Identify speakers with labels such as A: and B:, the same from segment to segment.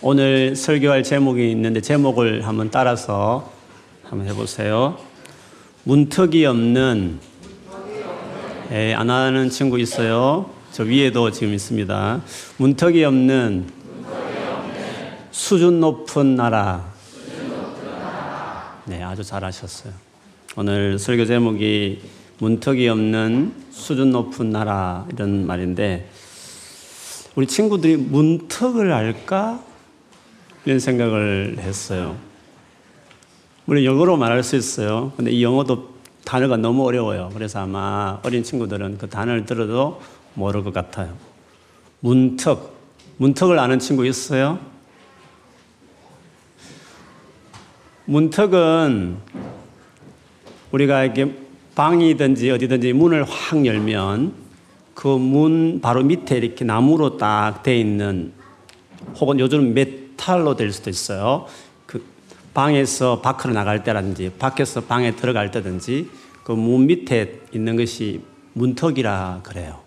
A: 오늘 설교할 제목이 있는데 제목을 한번 따라서 한번 해보세요. 문턱이 없는 예, 안 하는 친구 있어요. 저 위에도 지금 있습니다. 문턱이 없는 수준 높은 나라. 네, 아주 잘하셨어요. 오늘 설교 제목이 문턱이 없는 수준 높은 나라 이런 말인데 우리 친구들이 문턱을 알까? 이런 생각을 했어요. 물론 영어로 말할 수 있어요. 근데 이 영어도 단어가 너무 어려워요. 그래서 아마 어린 친구들은 그 단어를 들어도 모를 것 같아요. 문턱. 문턱을 아는 친구 있어요? 문턱은 우리가 이렇게 방이든지 어디든지 문을 확 열면 그 문 바로 밑에 이렇게 나무로 딱 돼 있는 혹은 요즘 메탈로 될 수도 있어요. 그 방에서 밖으로 나갈 때라든지 밖에서 방에 들어갈 때든지 그 문 밑에 있는 것이 문턱이라 그래요.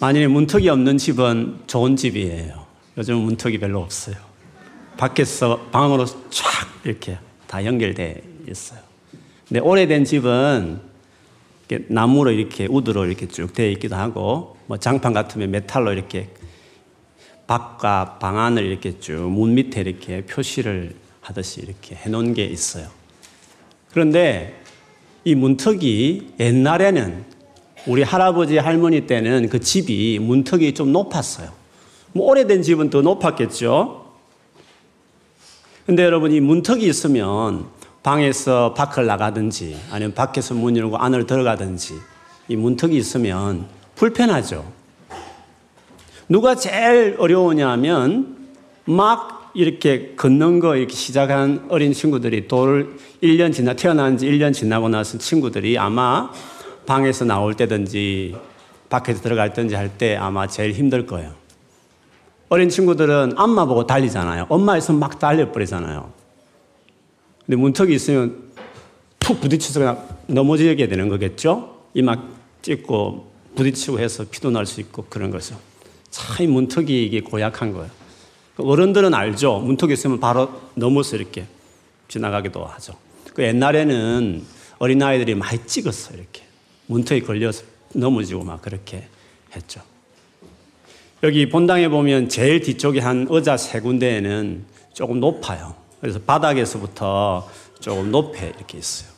A: 만일에 문턱이 없는 집은 좋은 집이에요. 요즘 문턱이 별로 없어요. 밖에서 방으로 쫙 이렇게 다 연결돼 있어요. 근데 오래된 집은 이렇게 나무로 이렇게 우드로 이렇게 쭉 되어 있기도 하고 뭐 장판 같으면 메탈로 이렇게 밖과 방 안을 이렇게 쭉 문 밑에 이렇게 표시를 하듯이 이렇게 해놓은 게 있어요. 그런데 이 문턱이 옛날에는 우리 할아버지 할머니 때는 그 집이 문턱이 좀 높았어요. 뭐 오래된 집은 더 높았겠죠. 근데 여러분 이 문턱이 있으면 방에서 밖을 나가든지 아니면 밖에서 문 열고 안을 들어가든지 이 문턱이 있으면 불편하죠. 누가 제일 어려우냐면 막 이렇게 걷는 거 이렇게 시작한 어린 친구들이 돌 1년 지나 태어난 지 1년 지나고 나서 친구들이 아마 방에서 나올 때든지 밖에서 들어갈 때든지 할 때 아마 제일 힘들 거예요. 어린 친구들은 엄마 보고 달리잖아요. 엄마 있으면 막 달려버리잖아요. 근데 문턱이 있으면 푹 부딪혀서 그냥 넘어지게 되는 거겠죠? 이막 찍고 부딪히고 해서 피도 날 수 있고 그런 거죠. 참 문턱이 이게 고약한 거예요. 어른들은 알죠. 문턱이 있으면 바로 넘어서 이렇게 지나가기도 하죠. 그 옛날에는 어린아이들이 많이 찍었어요. 이렇게. 문턱에 걸려서 넘어지고 막 그렇게 했죠. 여기 본당에 보면 제일 뒤쪽에 한 의자 세 군데에는 조금 높아요. 그래서 바닥에서부터 조금 높게 이렇게 있어요.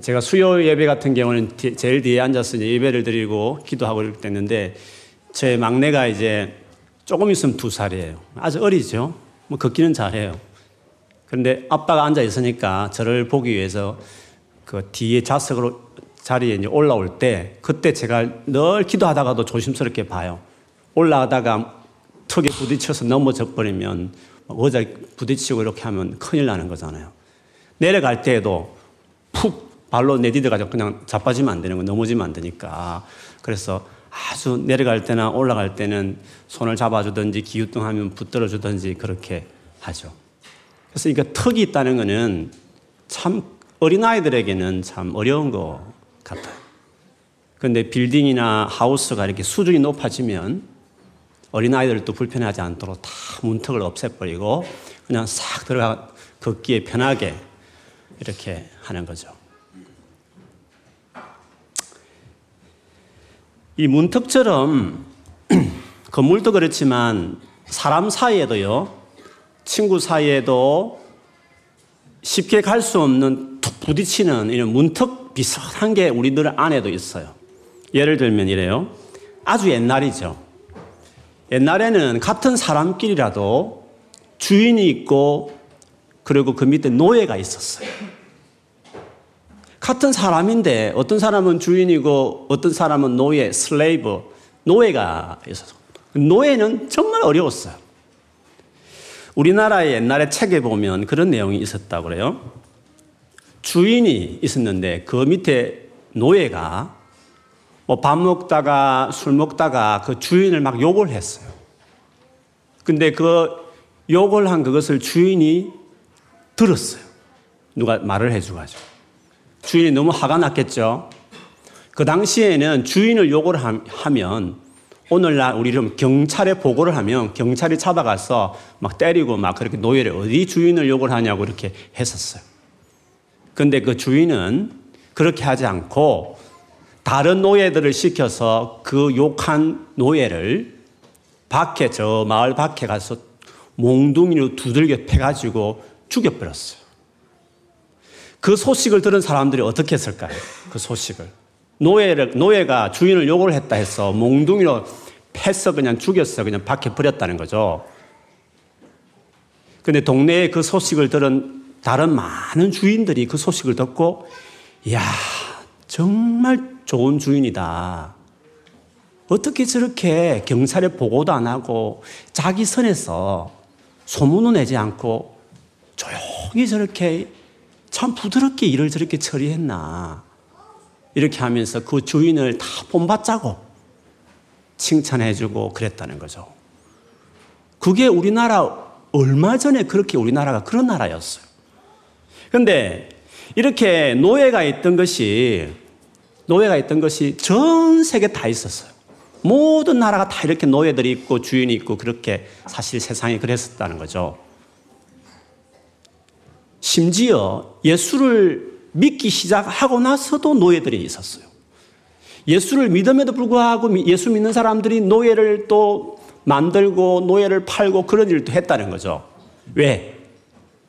A: 제가 수요 예배 같은 경우는 제일 뒤에 앉아서 예배를 드리고 기도하고 이렇게 됐는데 제 막내가 이제 조금 있으면 두 살이에요. 아주 어리죠. 뭐 걷기는 잘해요. 그런데 아빠가 앉아 있으니까 저를 보기 위해서 그 뒤에 좌석으로 자리에 이제 올라올 때 그때 제가 늘 기도하다가도 조심스럽게 봐요. 올라가다가 턱에 부딪혀서 넘어져 버리면 의자 부딪히고 이렇게 하면 큰일 나는 거잖아요. 내려갈 때에도 푹 발로 내디뎌가지고 그냥 자빠지면 안 되는 거 넘어지면 안 되니까. 그래서 아주 내려갈 때나 올라갈 때는 손을 잡아주든지 기우뚱하면 붙들어 주든지 그렇게 하죠. 그래서 이거 턱이 있다는 거는 참 어린아이들에게는 참 어려운 것 같아요. 그런데 빌딩이나 하우스가 이렇게 수준이 높아지면 어린아이들도 불편하지 않도록 다 문턱을 없애버리고 그냥 싹 들어가 걷기에 편하게 이렇게 하는 거죠. 이 문턱처럼 건물도 그렇지만 사람 사이에도요, 친구 사이에도 쉽게 갈 수 없는 툭 부딪히는 이런 문턱 비슷한 게 우리들 안에도 있어요. 예를 들면 이래요. 아주 옛날이죠. 옛날에는 같은 사람끼리라도 주인이 있고 그리고 그 밑에 노예가 있었어요. 같은 사람인데 어떤 사람은 주인이고 어떤 사람은 노예, 슬레이브, 노예가 있어서 노예는 정말 어려웠어요. 우리나라의 옛날에 책에 보면 그런 내용이 있었다고 그래요. 주인이 있었는데 그 밑에 노예가 뭐 밥 먹다가 술 먹다가 그 주인을 막 욕을 했어요. 근데 그 욕을 한 그것을 주인이 들었어요. 누가 말을 해줘가지고. 주인이 너무 화가 났겠죠. 그 당시에는 주인을 욕을 하면 오늘날 우리는 경찰에 보고를 하면 경찰이 잡아가서 막 때리고 막 그렇게 노예를 어디 주인을 욕을 하냐고 이렇게 했었어요. 근데 그 주인은 그렇게 하지 않고 다른 노예들을 시켜서 그 욕한 노예를 밖에 저 마을 밖에 가서 몽둥이로 두들겨 패가지고 죽여버렸어요. 그 소식을 들은 사람들이 어떻게 했을까요? 그 소식을. 노예를, 노예가 주인을 욕을 했다 해서 몽둥이로 패서 그냥 죽였어. 그냥 밖에 버렸다는 거죠. 근데 동네에 그 소식을 들은 다른 많은 주인들이 그 소식을 듣고, 이야, 정말 좋은 주인이다. 어떻게 저렇게 경찰에 보고도 안 하고 자기 선에서 소문을 내지 않고 조용히 저렇게 참 부드럽게 일을 저렇게 처리했나. 이렇게 하면서 그 주인을 다 본받자고 칭찬해주고 그랬다는 거죠. 그게 우리나라 얼마 전에 그렇게 우리나라가 그런 나라였어요. 근데 이렇게 노예가 있던 것이 노예가 있던 것이 전 세계 다 있었어요. 모든 나라가 다 이렇게 노예들이 있고 주인이 있고 그렇게 사실 세상에 그랬었다는 거죠. 심지어 예수를 믿기 시작하고 나서도 노예들이 있었어요. 예수를 믿음에도 불구하고 예수 믿는 사람들이 노예를 또 만들고 노예를 팔고 그런 일도 했다는 거죠. 왜?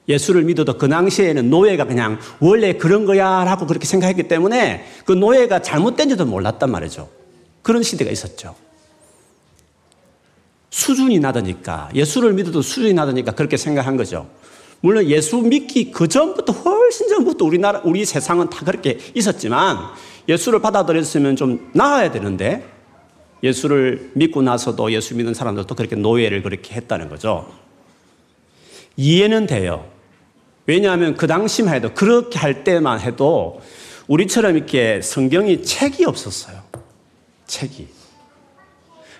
A: 예수를 믿어도 그 당시에는 노예가 그냥 원래 그런 거야 라고 그렇게 생각했기 때문에 그 노예가 잘못된지도 몰랐단 말이죠. 그런 시대가 있었죠. 수준이 나다니까, 예수를 믿어도 수준이 나다니까 그렇게 생각한 거죠. 물론 예수 믿기 그 전부터 훨씬 전부터 우리나라, 우리 세상은 다 그렇게 있었지만 예수를 받아들였으면 좀 나아야 되는데 예수를 믿고 나서도 예수 믿는 사람들도 그렇게 노예를 그렇게 했다는 거죠. 이해는 돼요. 왜냐하면 그 당시만 해도 그렇게 할 때만 해도 우리처럼 이렇게 성경이 책이 없었어요. 책이.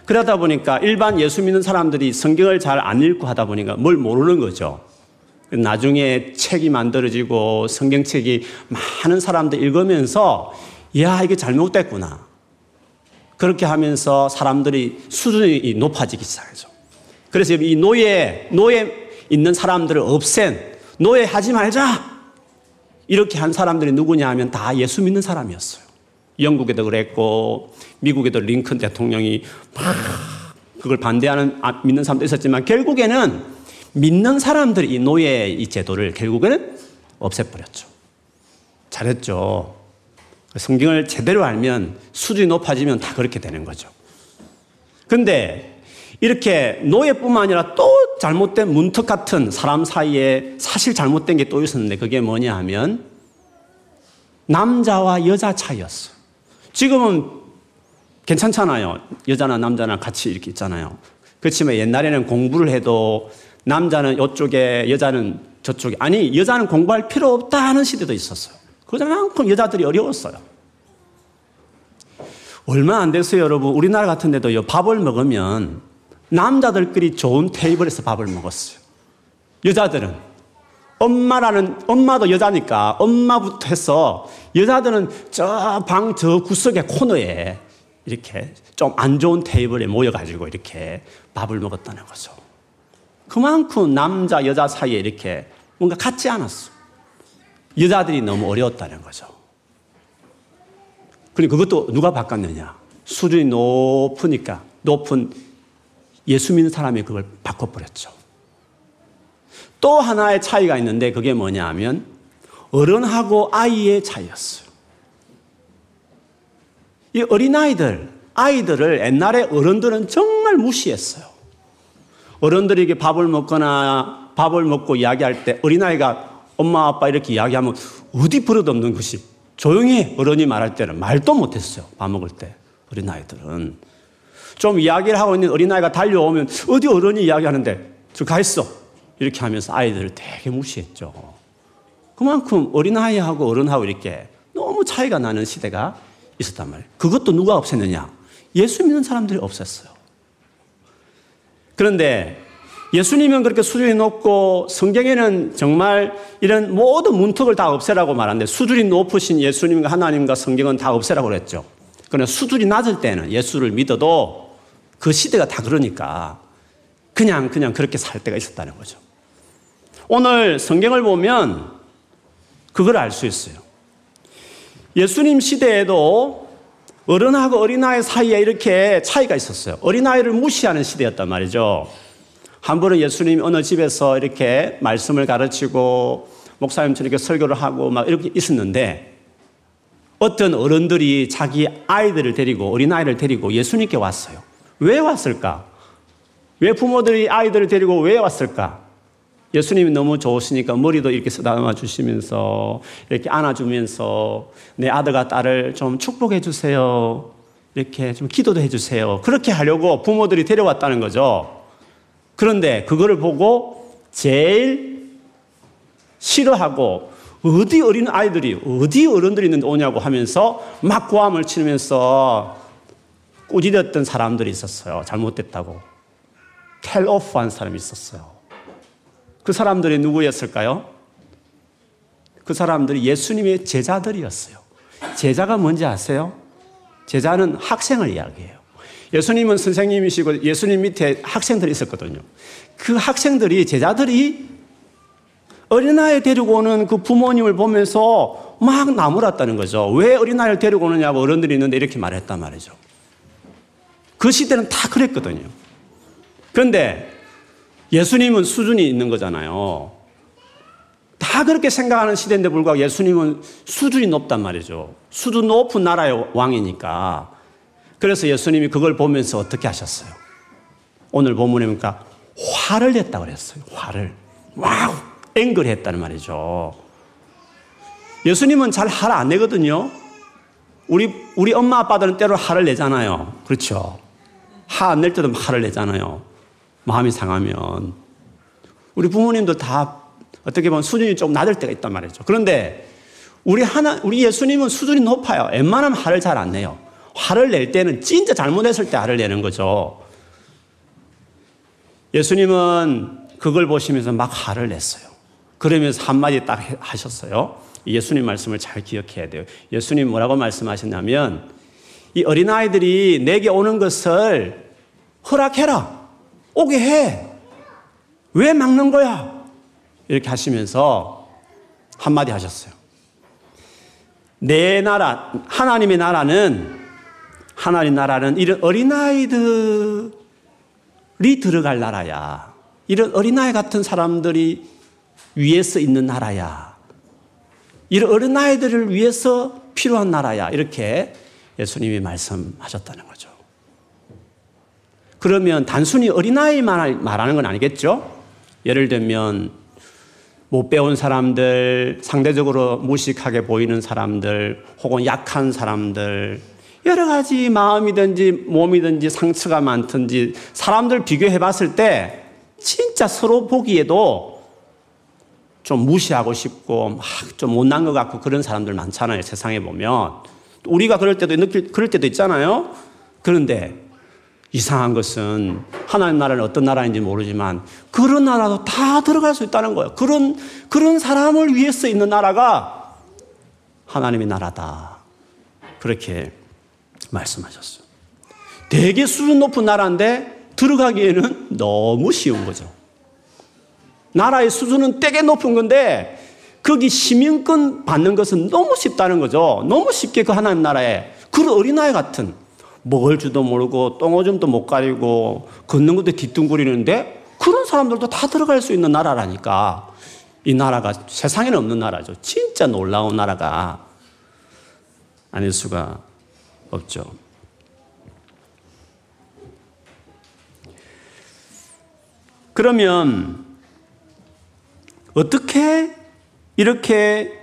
A: 그러다 보니까 일반 예수 믿는 사람들이 성경을 잘 안 읽고 하다 보니까 뭘 모르는 거죠. 나중에 책이 만들어지고 성경책이 많은 사람들 읽으면서 야, 이게 잘못됐구나. 그렇게 하면서 사람들이 수준이 높아지기 시작하죠. 그래서 이 노예, 노예 있는 사람들을 없앤 노예 하지 말자! 이렇게 한 사람들이 누구냐 하면 다 예수 믿는 사람이었어요. 영국에도 그랬고, 미국에도 링컨 대통령이 막 그걸 반대하는, 아, 믿는 사람도 있었지만, 결국에는 믿는 사람들이 이 노예 이 제도를 결국에는 없애버렸죠. 잘했죠. 성경을 제대로 알면 수준이 높아지면 다 그렇게 되는 거죠. 근데 이렇게 노예뿐만 아니라 또 잘못된 문턱 같은 사람 사이에 사실 잘못된 게 또 있었는데 그게 뭐냐 하면 남자와 여자 차이였어. 지금은 괜찮잖아요. 여자나 남자나 같이 이렇게 있잖아요. 그렇지만 옛날에는 공부를 해도 남자는 이쪽에 여자는 저쪽에 아니 여자는 공부할 필요 없다 하는 시대도 있었어요. 그만큼 여자들이 어려웠어요. 얼마 안 됐어요, 여러분. 우리나라 같은 데도요, 밥을 먹으면 남자들끼리 좋은 테이블에서 밥을 먹었어요. 여자들은 엄마라는 엄마도 여자니까 엄마부터 해서 여자들은 저 방 저 구석의 코너에 이렇게 좀 안 좋은 테이블에 모여가지고 이렇게 밥을 먹었다는 거죠. 그만큼 남자 여자 사이에 이렇게 뭔가 같지 않았어. 여자들이 너무 어려웠다는 거죠. 그리고 그것도 누가 바꿨느냐? 수준이 높으니까 높은 예수 믿는 사람이 그걸 바꿔버렸죠. 또 하나의 차이가 있는데 그게 뭐냐 하면 어른하고 아이의 차이였어요. 이 어린아이들, 아이들을 옛날에 어른들은 정말 무시했어요. 어른들에게 밥을 먹거나 밥을 먹고 이야기할 때 어린아이가 엄마 아빠 이렇게 이야기하면 어디 버릇없는 것이 조용히 어른이 말할 때는 말도 못했어요. 밥 먹을 때 어린아이들은. 좀 이야기를 하고 있는 어린아이가 달려오면 어디 어른이 이야기하는데 저가 있어. 이렇게 하면서 아이들을 되게 무시했죠. 그만큼 어린아이하고 어른하고 이렇게 너무 차이가 나는 시대가 있었단 말이에요. 그것도 누가 없앴느냐? 예수 믿는 사람들이 없앴어요. 그런데 예수님은 그렇게 수준이 높고 성경에는 정말 이런 모든 문턱을 다 없애라고 말하는데 수준이 높으신 예수님과 하나님과 성경은 다 없애라고 그랬죠. 그러나 수준이 낮을 때는 예수를 믿어도 그 시대가 다 그러니까 그냥 그냥 그렇게 살 때가 있었다는 거죠. 오늘 성경을 보면 그걸 알 수 있어요. 예수님 시대에도 어른하고 어린아이 사이에 이렇게 차이가 있었어요. 어린아이를 무시하는 시대였단 말이죠. 한 번은 예수님이 어느 집에서 이렇게 말씀을 가르치고 목사님처럼 이렇게 설교를 하고 막 이렇게 있었는데 어떤 어른들이 자기 아이들을 데리고 어린아이를 데리고 예수님께 왔어요. 왜 왔을까? 왜 부모들이 아이들을 데리고 왜 왔을까? 예수님이 너무 좋으시니까 머리도 이렇게 쓰다듬어 주시면서 이렇게 안아주면서 내 아들과 딸을 좀 축복해 주세요. 이렇게 좀 기도도 해 주세요. 그렇게 하려고 부모들이 데려왔다는 거죠. 그런데 그거를 보고 제일 싫어하고 어디 어린 아이들이 어디 어른들이 있는데 오냐고 하면서 막 고함을 치면서 꾸짖었던 사람들이 있었어요. 잘못됐다고. 텔 오프 한 사람이 있었어요. 그 사람들이 누구였을까요? 그 사람들이 예수님의 제자들이었어요. 제자가 뭔지 아세요? 제자는 학생을 이야기해요. 예수님은 선생님이시고 예수님 밑에 학생들이 있었거든요. 그 학생들이 제자들이 어린아이 데리고 오는 그 부모님을 보면서 막 나무랐다는 거죠. 왜 어린아이를 데리고 오느냐고 어른들이 있는데 이렇게 말했단 말이죠. 그 시대는 다 그랬거든요. 그런데 예수님은 수준이 있는 거잖아요. 다 그렇게 생각하는 시대인데 불구하고 예수님은 수준이 높단 말이죠. 수준 높은 나라의 왕이니까. 그래서 예수님이 그걸 보면서 어떻게 하셨어요? 오늘 본문에 보니까 화를 냈다고 그랬어요. 화를. 와우! angry 했다는 말이죠. 예수님은 잘 화를 안 내거든요. 우리, 우리 엄마 아빠들은 때로 화를 내잖아요. 그렇죠. 화 안 낼 때도 화를 내잖아요. 마음이 상하면. 우리 부모님도 다 어떻게 보면 수준이 좀 낮을 때가 있단 말이죠. 그런데 우리 하나, 우리 예수님은 수준이 높아요. 웬만하면 화를 잘 안 내요. 화를 낼 때는 진짜 잘못했을 때 화를 내는 거죠. 예수님은 그걸 보시면서 막 화를 냈어요. 그러면서 한마디 딱 하셨어요. 예수님 말씀을 잘 기억해야 돼요. 예수님 뭐라고 말씀하셨냐면, 이 어린아이들이 내게 오는 것을 허락해라. 오게 해. 왜 막는 거야? 이렇게 하시면서 한마디 하셨어요. 내 나라, 하나님의 나라는, 하나님 나라는 이런 어린아이들이 들어갈 나라야. 이런 어린아이 같은 사람들이 위에서 있는 나라야. 이런 어린아이들을 위해서 필요한 나라야. 이렇게 예수님이 말씀하셨다는 거죠. 그러면 단순히 어린아이만 말하는 건 아니겠죠? 예를 들면 못 배운 사람들, 상대적으로 무식하게 보이는 사람들, 혹은 약한 사람들, 여러 가지 마음이든지 몸이든지 상처가 많든지 사람들 비교해 봤을 때 진짜 서로 보기에도 좀 무시하고 싶고 막 좀 못난 것 같고 그런 사람들 많잖아요. 세상에 보면. 우리가 그럴 때도 느낄, 그럴 때도 있잖아요. 그런데 이상한 것은 하나님 나라는 어떤 나라인지 모르지만 그런 나라도 다 들어갈 수 있다는 거예요. 그런, 그런 사람을 위해서 있는 나라가 하나님의 나라다. 그렇게 말씀하셨어요. 되게 수준 높은 나라인데 들어가기에는 너무 쉬운 거죠. 나라의 수준은 되게 높은 건데 거기 시민권 받는 것은 너무 쉽다는 거죠. 너무 쉽게 그 하나님 나라에 그 어린아이 같은 먹을 줄도 모르고 똥오줌도 못 가리고 걷는 것도 뒤뚱거리는데 그런 사람들도 다 들어갈 수 있는 나라라니까 이 나라가 세상에는 없는 나라죠. 진짜 놀라운 나라가 아닐 수가 없죠. 그러면 어떻게 이렇게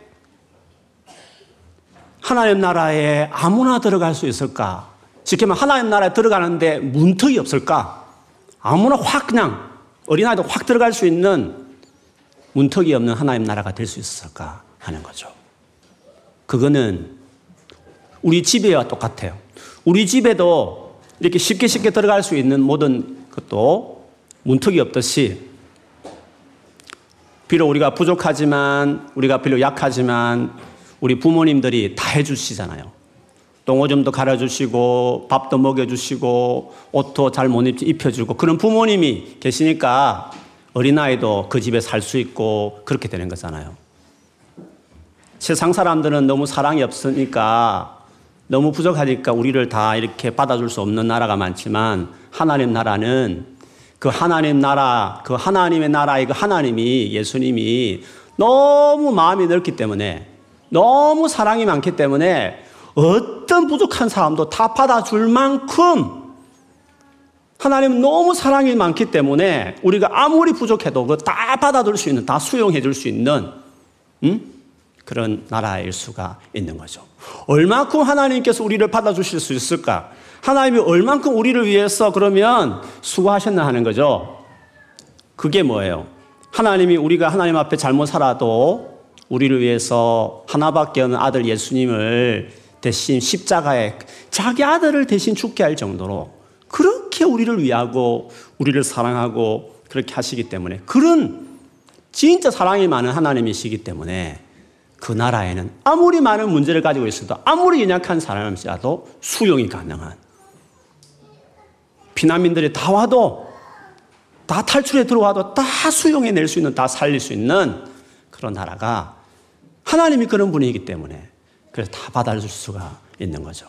A: 하나님 나라에 아무나 들어갈 수 있을까? 쉽게 말하면 하나님 나라에 들어가는데 문턱이 없을까? 아무나 확 그냥 어린아이도 확 들어갈 수 있는 문턱이 없는 하나님 나라가 될 수 있을까 하는 거죠. 그거는 우리 집에와 똑같아요. 우리 집에도 이렇게 쉽게 쉽게 들어갈 수 있는 모든 것도 문턱이 없듯이 비록 우리가 부족하지만 우리가 비록 약하지만 우리 부모님들이 다 해주시잖아요. 똥오줌도 갈아주시고 밥도 먹여주시고 옷도 잘 못 입혀주고 그런 부모님이 계시니까 어린아이도 그 집에 살 수 있고 그렇게 되는 거잖아요. 세상 사람들은 너무 사랑이 없으니까 너무 부족하니까 우리를 다 이렇게 받아줄 수 없는 나라가 많지만 하나님 나라는 그 하나님 나라, 그 하나님의 나라의 그 하나님이 예수님이 너무 마음이 넓기 때문에 너무 사랑이 많기 때문에 어떤 부족한 사람도 다 받아줄 만큼 하나님은 너무 사랑이 많기 때문에 우리가 아무리 부족해도 그다 받아줄 수 있는, 다 수용해 줄 수 있는, 음? 그런 나라일 수가 있는 거죠. 얼만큼 하나님께서 우리를 받아주실 수 있을까? 하나님이 얼만큼 우리를 위해서 그러면 수고하셨나 하는 거죠. 그게 뭐예요? 하나님이 우리가 하나님 앞에 잘못 살아도 우리를 위해서 하나밖에 없는 아들 예수님을 대신 십자가에 자기 아들을 대신 죽게 할 정도로 그렇게 우리를 위하고 우리를 사랑하고 그렇게 하시기 때문에 그런 진짜 사랑이 많은 하나님이시기 때문에 그 나라에는 아무리 많은 문제를 가지고 있어도 아무리 연약한 사람이라도 수용이 가능한. 피난민들이 다 와도 다 탈출해 들어와도 다 수용해 낼 수 있는 다 살릴 수 있는 그런 나라가 하나님이 그런 분이기 때문에 그래서 다 받아줄 수가 있는 거죠.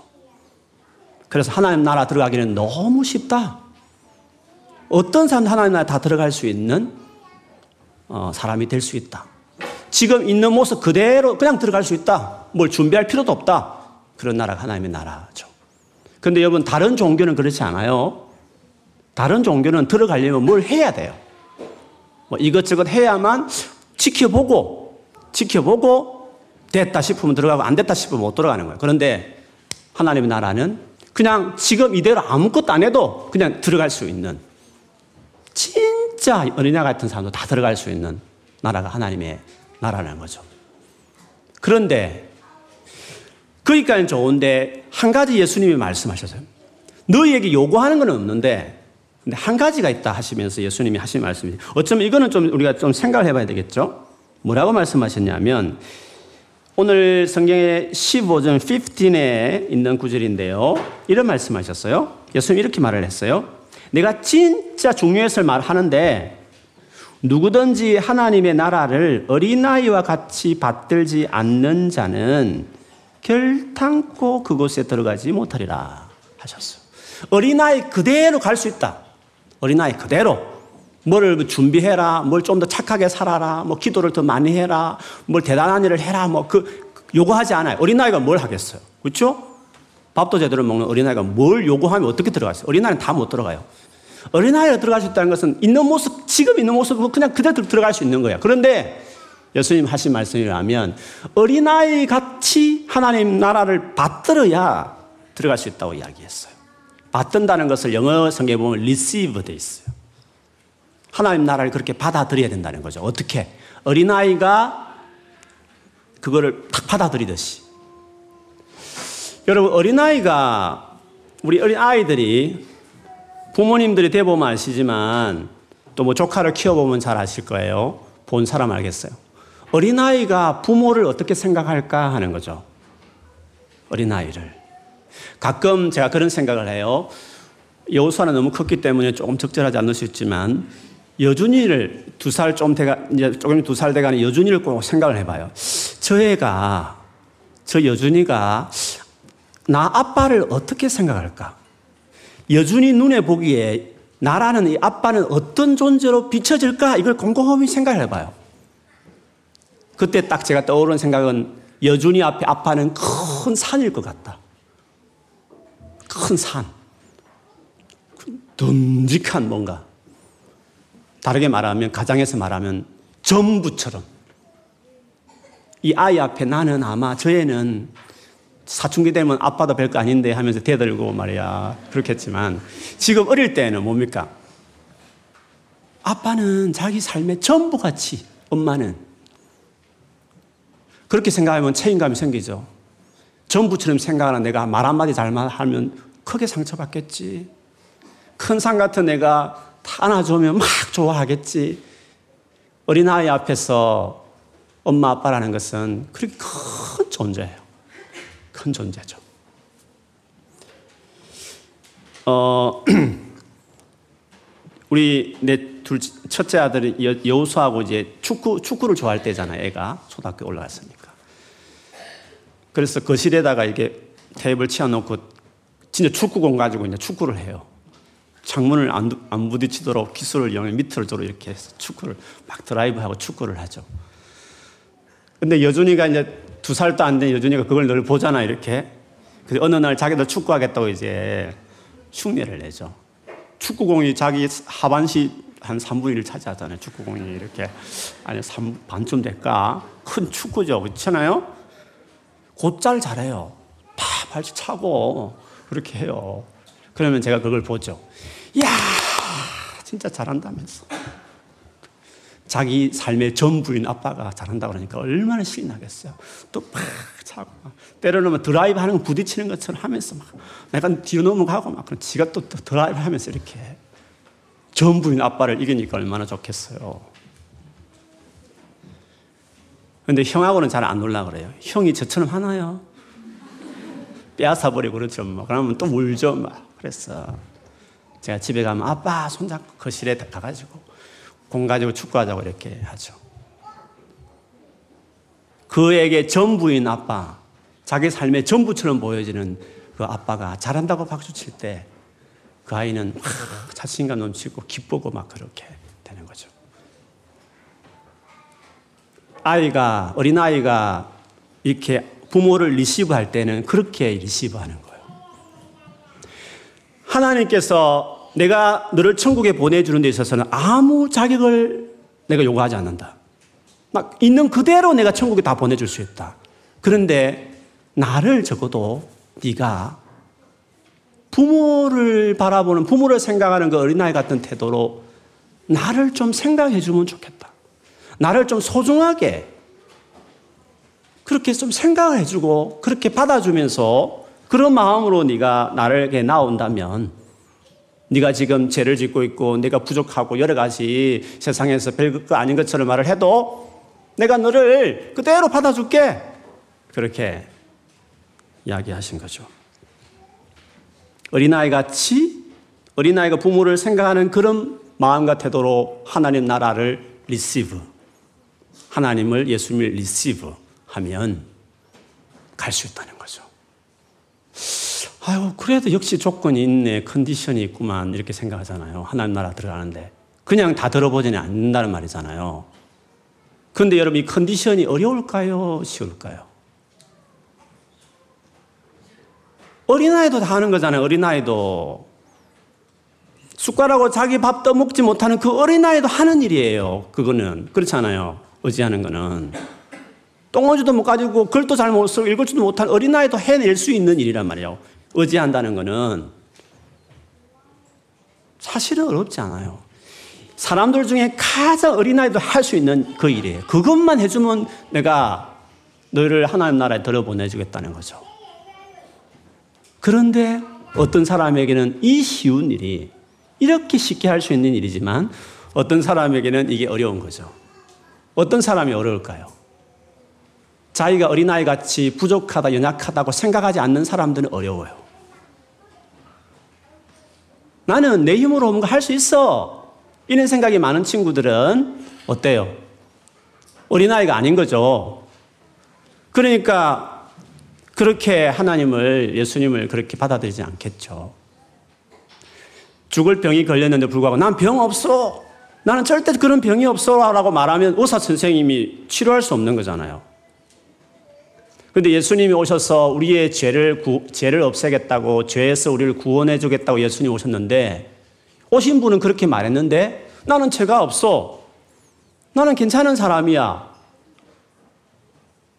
A: 그래서 하나님 나라 들어가기는 너무 쉽다. 어떤 사람도 하나님 나라 다 들어갈 수 있는 어, 사람이 될 수 있다. 지금 있는 모습 그대로 그냥 들어갈 수 있다. 뭘 준비할 필요도 없다. 그런 나라가 하나님의 나라죠. 근데 여러분, 다른 종교는 그렇지 않아요. 다른 종교는 들어가려면 뭘 해야 돼요. 뭐 이것저것 해야만 지켜보고, 지켜보고, 됐다 싶으면 들어가고, 안 됐다 싶으면 못 들어가는 거예요. 그런데 하나님의 나라는 그냥 지금 이대로 아무것도 안 해도 그냥 들어갈 수 있는, 진짜 어린애 같은 사람도 다 들어갈 수 있는 나라가 하나님의 나라라는 거죠. 그런데 그러니까 좋은데 한 가지 예수님이 말씀하셨어요. 너희에게 요구하는 건 없는데 근데 한 가지가 있다 하시면서 예수님이 하신 말씀이 어쩌면 이거는 좀 우리가 좀 생각을 해봐야 되겠죠. 뭐라고 말씀하셨냐면 오늘 성경의 15장 15에 있는 구절인데요. 이런 말씀하셨어요. 예수님 이렇게 말을 했어요. 내가 진짜 중요해서 말하는데 누구든지 하나님의 나라를 어린아이와 같이 받들지 않는 자는 결탄코 그곳에 들어가지 못하리라 하셨어요. 어린아이 그대로 갈 수 있다. 어린아이 그대로. 뭐를 준비해라. 뭘 좀 더 착하게 살아라. 뭐 기도를 더 많이 해라. 뭘 대단한 일을 해라. 뭐 그 요구하지 않아요. 어린아이가 뭘 하겠어요. 그렇죠? 밥도 제대로 먹는 어린아이가 뭘 요구하면 어떻게 들어가어요 어린아이는 다 못 들어가요. 어린아이가 들어갈 수 있다는 것은 있는 모습, 지금 있는 모습으로 그냥 그대로 들어갈 수 있는 거예요. 그런데 예수님 하신 말씀이라면 어린아이 같이 하나님 나라를 받들어야 들어갈 수 있다고 이야기했어요. 받든다는 것을 영어 성경에 보면 receive 돼 있어요. 하나님 나라를 그렇게 받아들여야 된다는 거죠. 어떻게? 어린아이가 그거를 탁 받아들이듯이. 여러분, 어린아이가, 우리 어린아이들이 부모님들이 대보면 아시지만 또 뭐 조카를 키워보면 잘 아실 거예요. 본 사람 알겠어요. 어린아이가 부모를 어떻게 생각할까 하는 거죠. 어린아이를. 가끔 제가 그런 생각을 해요. 여우수아는 너무 컸기 때문에 조금 적절하지 않을 수 있지만 여준이를 두 살 좀 돼가 이제 조금 두 살 돼가는 여준이를 꼭 생각을 해봐요. 저 애가 저 여준이가 나 아빠를 어떻게 생각할까? 여준이 눈에 보기에 나라는 이 아빠는 어떤 존재로 비춰질까? 이걸 곰곰이 생각을 해봐요. 그때 딱 제가 떠오른 생각은 여준이 앞에 아빠는 큰 산일 것 같다. 큰 산. 듬직한 뭔가. 다르게 말하면, 가장에서 말하면 전부처럼. 이 아이 앞에 나는 아마 저 애는 사춘기 되면 아빠도 별거 아닌데 하면서 대들고 말이야. 그렇겠지만 지금 어릴 때는 뭡니까? 아빠는 자기 삶의 전부 같이 엄마는 그렇게 생각하면 책임감이 생기죠. 전부처럼 생각하는 내가 말 한마디 잘하면 크게 상처받겠지. 큰산 같은 내가 안아주면 막 좋아하겠지. 어린아이 앞에서 엄마 아빠라는 것은 그렇게 큰 존재예요. 큰 존재죠. 어, 우리 내 둘 첫째 아들이 여우수하고 이제 축구 축구를 좋아할 때잖아요. 애가 초등학교 올라갔으니까. 그래서 거실에다가 이렇게 테이블 치워놓고 진짜 축구공 가지고 이제 축구를 해요. 창문을 안, 안 부딪히도록 기술을 이용해 밑으로 도로 이렇게 해서 축구를 막 드라이브하고 축구를 하죠. 근데 여준이가 이제 두 살도 안 된 여준이가 그걸 늘 보잖아 이렇게. 근데 어느 날 자기도 축구하겠다고 이제 흉내를 내죠. 축구공이 자기 하반시 한 3분의 1을 차지하잖아요. 축구공이 이렇게 아니 3, 반쯤 될까? 큰 축구죠. 그렇잖아요? 곧잘 잘해요. 다 발치 차고 그렇게 해요. 그러면 제가 그걸 보죠. 이야, 진짜 잘한다면서. 자기 삶의 전부인 아빠가 잘한다 그러니까 얼마나 신이 나겠어요. 또 팍 차고 때로는 드라이브 하는 거 부딪히는 것처럼 하면서 막 내가 뒤로 넘어가고 막 그럼 지가 또, 또 드라이브 하면서 이렇게 전부인 아빠를 이기니까 얼마나 좋겠어요. 근데 형하고는 잘 안 놀라 그래요. 형이 저처럼 하나요? 빼앗아 버리고 그렇죠. 뭐. 그러면 또 울죠. 막. 그래서 제가 집에 가면 아빠 손잡고 거실에 가가지고 공 가지고 축구하자고 이렇게 하죠. 그에게 전부인 아빠, 자기 삶의 전부처럼 보여지는 그 아빠가 잘한다고 박수 칠 때 그 아이는 막 자신감 넘치고 기쁘고 막 그렇게 되는 거죠. 아이가, 어린아이가 이렇게 부모를 receive 할 때는 그렇게 receive 하는 거예요. 하나님께서 내가 너를 천국에 보내주는 데 있어서는 아무 자격을 내가 요구하지 않는다. 막 있는 그대로 내가 천국에 다 보내줄 수 있다. 그런데 나를 적어도 네가 부모를 바라보는 부모를 생각하는 그 어린아이 같은 태도로 나를 좀 생각해 주면 좋겠다. 나를 좀 소중하게 그렇게 좀 생각을 해주고 그렇게 받아주면서 그런 마음으로 네가 나를게 나온다면 네가 지금 죄를 짓고 있고 내가 부족하고 여러 가지 세상에서 별거 아닌 것처럼 말을 해도 내가 너를 그대로 받아줄게. 그렇게 이야기하신 거죠. 어린아이 같이 어린아이가 부모를 생각하는 그런 마음과 태도로 하나님 나라를 receive 하나님을 예수님을 receive 하면 갈 수 있다는 거죠. 아유, 그래도 역시 조건이 있네, 컨디션이 있구만, 이렇게 생각하잖아요. 하나님 나라 들어가는데. 그냥 다 들어보지는 않는다는 말이잖아요. 근데 여러분, 이 컨디션이 어려울까요? 쉬울까요? 어린아이도 다 하는 거잖아요, 어린아이도. 숟가락으로 자기 밥 떠먹지 못하는 그 어린아이도 하는 일이에요. 그거는. 그렇잖아요. 의지하는 거는. 똥오지도 못 가지고 글도 잘 못 쓰고 읽을 줄도 못한 어린아이도 해낼 수 있는 일이란 말이에요. 의지한다는 것은 사실은 어렵지 않아요. 사람들 중에 가장 어린아이도 할 수 있는 그 일이에요. 그것만 해주면 내가 너를 하나님 나라에 들어보내주겠다는 거죠. 그런데 어떤 사람에게는 이 쉬운 일이 이렇게 쉽게 할 수 있는 일이지만 어떤 사람에게는 이게 어려운 거죠. 어떤 사람이 어려울까요? 자기가 어린아이 같이 부족하다, 연약하다고 생각하지 않는 사람들은 어려워요. 나는 내 힘으로 뭔가 할 수 있어. 이런 생각이 많은 친구들은 어때요? 어린아이가 아닌 거죠. 그러니까 그렇게 하나님을, 예수님을 그렇게 받아들이지 않겠죠. 죽을 병이 걸렸는데 불구하고 난 병 없어. 나는 절대 그런 병이 없어. 라고 말하면 의사 선생님이 치료할 수 없는 거잖아요. 그런데 예수님이 오셔서 우리의 죄를 구, 죄를 없애겠다고 죄에서 우리를 구원해 주겠다고 예수님이 오셨는데 오신 분은 그렇게 말했는데 나는 죄가 없어. 나는 괜찮은 사람이야.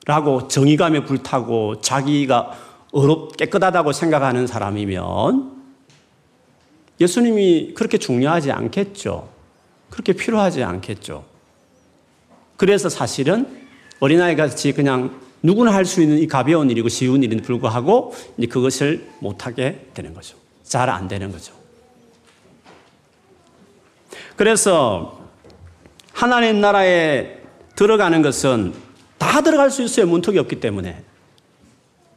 A: 라고 정의감에 불타고 자기가 어렵 깨끗하다고 생각하는 사람이면 예수님이 그렇게 중요하지 않겠죠. 그렇게 필요하지 않겠죠. 그래서 사실은 어린아이 같이 그냥 누구나 할 수 있는 이 가벼운 일이고 쉬운 일인데 불구하고 이제 그것을 못하게 되는 거죠. 잘 안 되는 거죠. 그래서 하나님 나라에 들어가는 것은 다 들어갈 수 있어요. 문턱이 없기 때문에.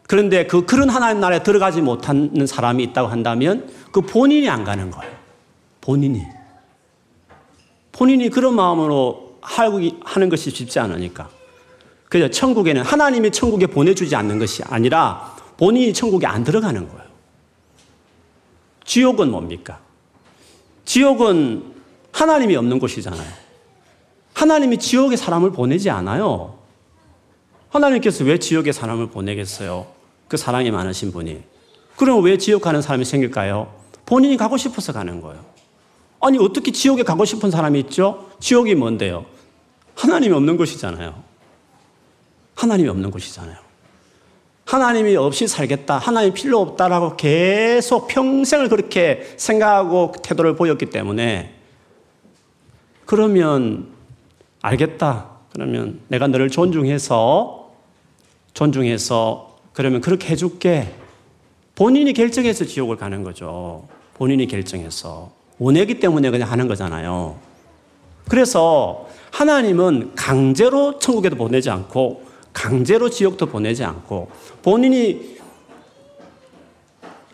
A: 그런데 그 그런 하나님 나라에 들어가지 못하는 사람이 있다고 한다면 그 본인이 안 가는 거예요. 본인이. 본인이 그런 마음으로 하는 것이 쉽지 않으니까. 그래서 천국에는 하나님이 천국에 보내주지 않는 것이 아니라 본인이 천국에 안 들어가는 거예요. 지옥은 뭡니까? 지옥은 하나님이 없는 곳이잖아요. 하나님이 지옥에 사람을 보내지 않아요. 하나님께서 왜 지옥에 사람을 보내겠어요? 그 사랑이 많으신 분이. 그럼 왜 지옥 가는 사람이 생길까요? 본인이 가고 싶어서 가는 거예요. 아니, 어떻게 지옥에 가고 싶은 사람이 있죠? 지옥이 뭔데요? 하나님이 없는 곳이잖아요. 하나님이 없는 곳이잖아요. 하나님이 없이 살겠다, 하나님 필요 없다라고 계속 평생을 그렇게 생각하고 태도를 보였기 때문에 그러면 알겠다. 그러면 내가 너를 존중해서 존중해서 그러면 그렇게 해줄게. 본인이 결정해서 지옥을 가는 거죠. 본인이 결정해서. 원하기 때문에 그냥 하는 거잖아요. 그래서 하나님은 강제로 천국에도 보내지 않고 강제로 지옥도 보내지 않고 본인이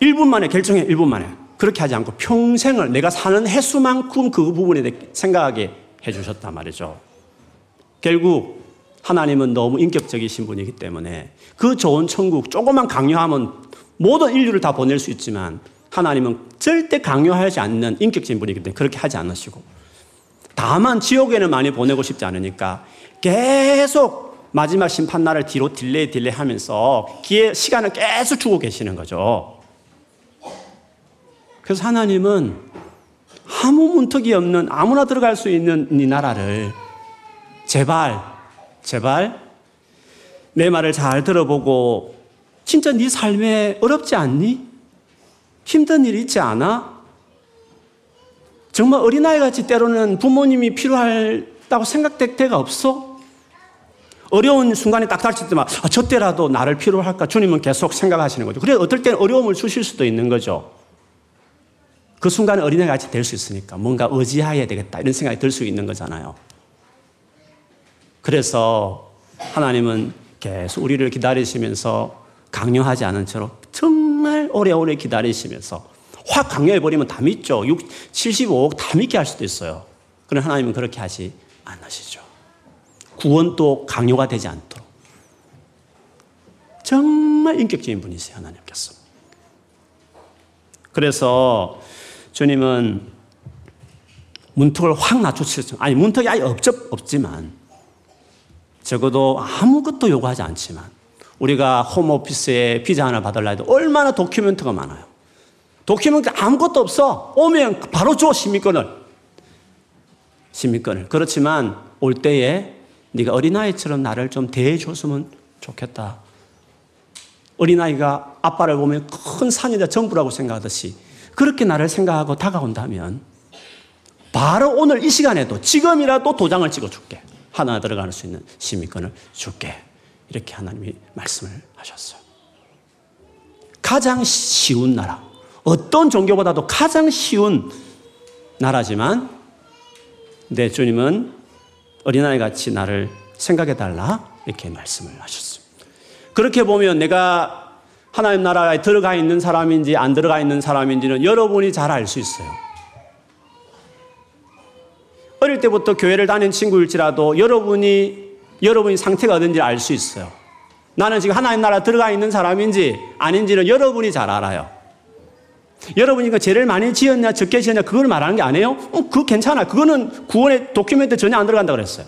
A: 1분 만에 결정해, 1분 만에. 그렇게 하지 않고 평생을 내가 사는 횟수만큼 그 부분에 생각하게 해주셨단 말이죠. 결국 하나님은 너무 인격적이신 분이기 때문에 그 좋은 천국 조금만 강요하면 모든 인류를 다 보낼 수 있지만 하나님은 절대 강요하지 않는 인격적인 분이기 때문에 그렇게 하지 않으시고 다만 지옥에는 많이 보내고 싶지 않으니까 계속 마지막 심판날을 뒤로 delay delay 하면서 기회, 시간을 계속 주고 계시는 거죠. 그래서 하나님은 아무 문턱이 없는 아무나 들어갈 수 있는 이 나라를 제발, 제발 내 말을 잘 들어보고 진짜 네 삶에 어렵지 않니? 힘든 일 있지 않아? 정말 어린아이 같이 때로는 부모님이 필요하다고 생각될 때가 없어? 어려운 순간에 딱 닥칠 때만 아, 저 때라도 나를 필요할까 주님은 계속 생각하시는 거죠. 그래 어떨 때는 어려움을 주실 수도 있는 거죠. 그 순간에 어린애 같이 될 수 있으니까 뭔가 의지해야 되겠다 이런 생각이 들 수 있는 거잖아요. 그래서 하나님은 계속 우리를 기다리시면서 강요하지 않은 채로 정말 오래오래 기다리시면서 확 강요해버리면 다 믿죠. 6, 75억 다 믿게 할 수도 있어요. 그러나 하나님은 그렇게 하지 않으시죠. 구원도 강요가 되지 않도록. 정말 인격적인 분이세요, 하나님께서. 그래서 주님은 문턱을 확 낮추셨죠. 아니, 문턱이 아예 없, 없지만, 적어도 아무것도 요구하지 않지만, 우리가 홈오피스에 비자 하나 받으려 해도 얼마나 도큐멘트가 많아요. 도큐멘트 아무것도 없어. 오면 바로 줘, 시민권을. 시민권을. 그렇지만 올 때에 네가 어린아이처럼 나를 좀 대해줬으면 좋겠다. 어린아이가 아빠를 보면 큰 산이다 정부라고 생각하듯이 그렇게 나를 생각하고 다가온다면 바로 오늘 이 시간에도 지금이라도 도장을 찍어줄게. 하나 들어갈 수 있는 시민권을 줄게. 이렇게 하나님이 말씀을 하셨어요. 가장 쉬운 나라. 어떤 종교보다도 가장 쉬운 나라지만 내 주님은 어린아이 같이 나를 생각해 달라 이렇게 말씀을 하셨습니다. 그렇게 보면 내가 하나님 나라에 들어가 있는 사람인지 안 들어가 있는 사람인지는 여러분이 잘 알 수 있어요. 어릴 때부터 교회를 다닌 친구일지라도 여러분이 여러분이 상태가 어떤지 알 수 있어요. 나는 지금 하나님 나라 들어가 있는 사람인지 아닌지는 여러분이 잘 알아요. 여러분이 그 죄를 많이 지었냐 적게 지었냐 그걸 말하는 게 아니에요? 어, 그거 괜찮아. 그거는 구원의 도큐멘트 전혀 안 들어간다 그랬어요.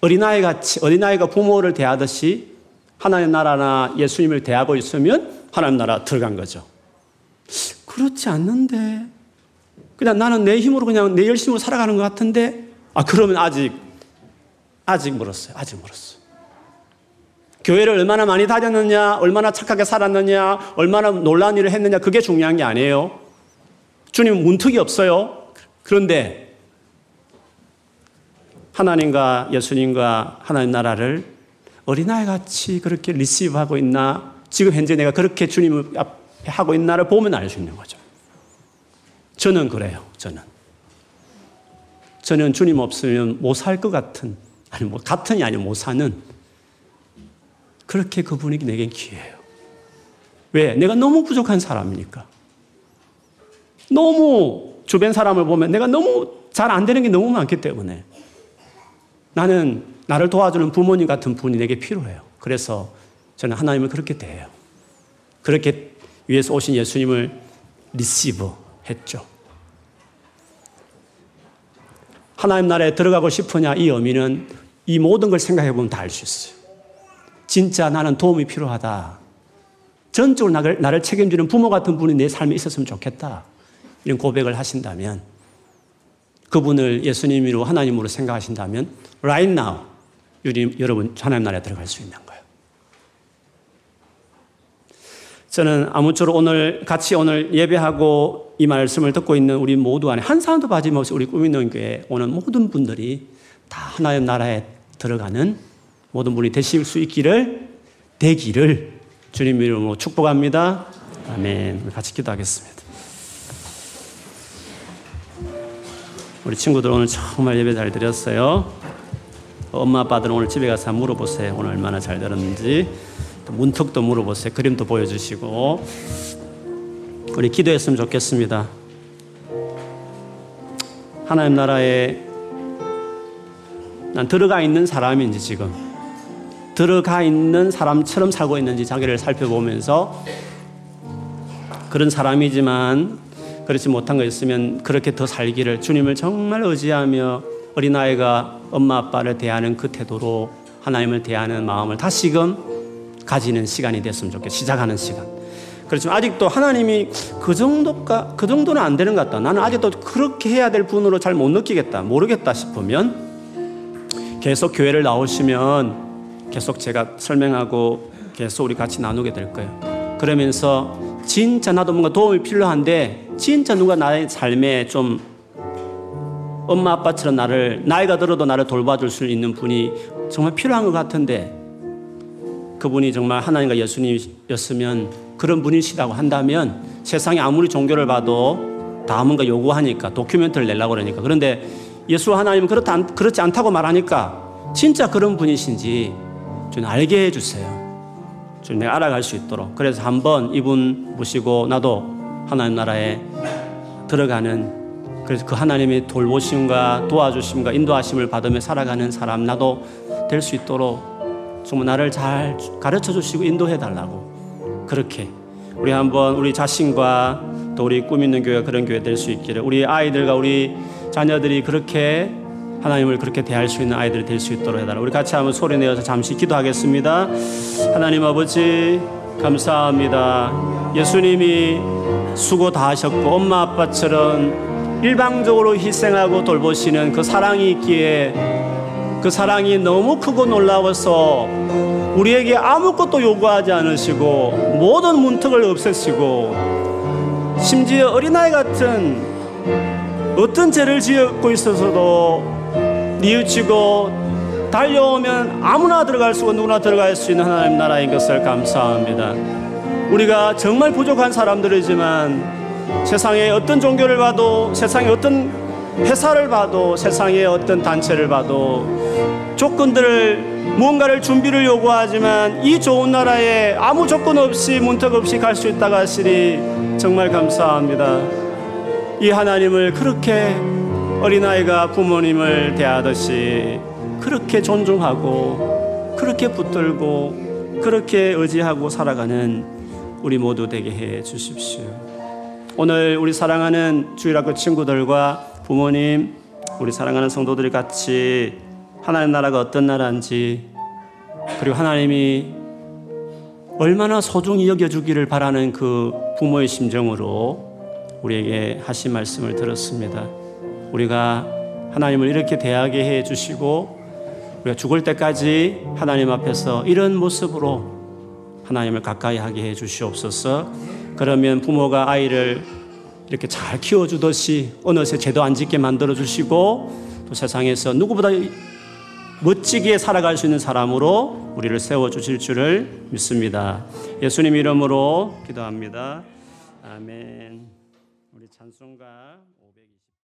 A: 어린아이 같이 어린아이가 부모를 대하듯이 하나님 나라나 예수님을 대하고 있으면 하나님 나라 들어간 거죠. 그렇지 않는데 그냥 나는 내 힘으로 그냥 내 열심으로 살아가는 것 같은데 아 그러면 아직 아직 멀었어요. 아직 멀었어요. 교회를 얼마나 많이 다녔느냐, 얼마나 착하게 살았느냐, 얼마나 놀라운 일을 했느냐, 그게 중요한 게 아니에요. 주님 문턱이 없어요. 그런데 하나님과 예수님과 하나님 나라를 어린아이 같이 그렇게 리시브하고 있나, 지금 현재 내가 그렇게 주님을 앞에 하고 있나를 보면 알 수 있는 거죠. 저는 그래요, 저는. 저는 주님 없으면 못 살 것 같은, 아니, 뭐, 같은이 아니고 못 사는 그렇게 그분이 내겐 기회예요. 왜? 내가 너무 부족한 사람이니까. 너무 주변 사람을 보면 내가 너무 잘 안 되는 게 너무 많기 때문에 나는 나를 도와주는 부모님 같은 분이 내게 필요해요. 그래서 저는 하나님을 그렇게 대해요. 그렇게 위에서 오신 예수님을 리시브 했죠. 하나님 나라에 들어가고 싶으냐 이 의미는 이 모든 걸 생각해 보면 다 알 수 있어요. 진짜 나는 도움이 필요하다. 전적으로 나를, 나를 책임지는 부모 같은 분이 내 삶에 있었으면 좋겠다. 이런 고백을 하신다면 그분을 예수님으로 하나님으로 생각하신다면 right now 여러분 하나님 나라에 들어갈 수 있는 거예요. 저는 아무쪼록 오늘 같이 오늘 예배하고 이 말씀을 듣고 있는 우리 모두 안에 한 사람도 빠짐없이 우리 꾸미는 교회 오는 모든 분들이 다 하나님 나라에 들어가는 모든 분이 되실 수 있기를 되기를 주님 이름으로 축복합니다. 아멘. 같이 기도하겠습니다. 우리 친구들 오늘 정말 예배 잘 드렸어요. 엄마 아빠들 오늘 집에 가서 물어보세요. 오늘 얼마나 잘 들었는지. 또 문턱도 물어보세요. 그림도 보여주시고. 우리 기도했으면 좋겠습니다. 하나님 나라에 난 들어가 있는 사람인지 지금 들어가 있는 사람처럼 살고 있는지 자기를 살펴보면서 그런 사람이지만 그렇지 못한 거 있으면 그렇게 더 살기를 주님을 정말 의지하며 어린아이가 엄마 아빠를 대하는 그 태도로 하나님을 대하는 마음을 다시금 가지는 시간이 됐으면 좋겠어 시작하는 시간. 그렇지만 아직도 하나님이 그 정도가 그 정도는 안 되는 것 같다. 나는 아직도 그렇게 해야 될 분으로 잘 못 느끼겠다. 모르겠다 싶으면 계속 교회를 나오시면 계속 제가 설명하고 계속 우리 같이 나누게 될 거예요. 그러면서 진짜 나도 뭔가 도움이 필요한데 진짜 누가 나의 삶에 좀 엄마 아빠처럼 나를 나이가 들어도 나를 돌봐줄 수 있는 분이 정말 필요한 것 같은데 그분이 정말 하나님과 예수님이었으면 그런 분이시라고 한다면 세상에 아무리 종교를 봐도 다 뭔가 요구하니까 도큐멘터를 내려고 그러니까 그런데 예수 하나님은 그렇다, 그렇지 않다고 말하니까 진짜 그런 분이신지 좀 알게 해주세요. 좀 내가 알아갈 수 있도록. 그래서 한번 이분 모시고 나도 하나님 나라에 들어가는 그래서 그 하나님의 돌보심과 도와주심과 인도하심을 받으며 살아가는 사람 나도 될 수 있도록 정말 나를 잘 가르쳐 주시고 인도해 달라고 그렇게 우리 한번 우리 자신과 또 우리 꿈 있는 교회가 그런 교회 될 수 있기를 우리 아이들과 우리 자녀들이 그렇게 하나님을 그렇게 대할 수 있는 아이들이 될 수 있도록 해달라. 우리 같이 한번 소리 내어서 잠시 기도하겠습니다. 하나님 아버지 감사합니다. 예수님이 수고 다 하셨고 엄마 아빠처럼 일방적으로 희생하고 돌보시는 그 사랑이 있기에 그 사랑이 너무 크고 놀라워서 우리에게 아무것도 요구하지 않으시고 모든 문턱을 없애시고 심지어 어린아이 같은 어떤 죄를 지었고 있어서도 뉘우치고 달려오면 아무나 들어갈 수 있고 누구나 들어갈 수 있는 하나님 나라인 것을 감사합니다. 우리가 정말 부족한 사람들이지만 세상에 어떤 종교를 봐도 세상에 어떤 회사를 봐도 세상의 어떤 단체를 봐도 조건들을 무언가를 준비를 요구하지만 이 좋은 나라에 아무 조건 없이 문턱 없이 갈 수 있다고 하시니 정말 감사합니다. 이 하나님을 그렇게 어린아이가 부모님을 대하듯이 그렇게 존중하고 그렇게 붙들고 그렇게 의지하고 살아가는 우리 모두 되게 해 주십시오. 오늘 우리 사랑하는 주일학교 친구들과 부모님, 우리 사랑하는 성도들이 같이 하나님 나라가 어떤 나라인지 그리고 하나님이 얼마나 소중히 여겨주기를 바라는 그 부모의 심정으로 우리에게 하신 말씀을 들었습니다. 우리가 하나님을 이렇게 대하게 해 주시고 우리가 죽을 때까지 하나님 앞에서 이런 모습으로 하나님을 가까이 하게 해 주시옵소서. 그러면 부모가 아이를 이렇게 잘 키워주듯이 어느새 죄도 안 짓게 만들어 주시고 또 세상에서 누구보다 멋지게 살아갈 수 있는 사람으로 우리를 세워 주실 줄을 믿습니다. 예수님 이름으로 기도합니다. 아멘. 우리 찬송가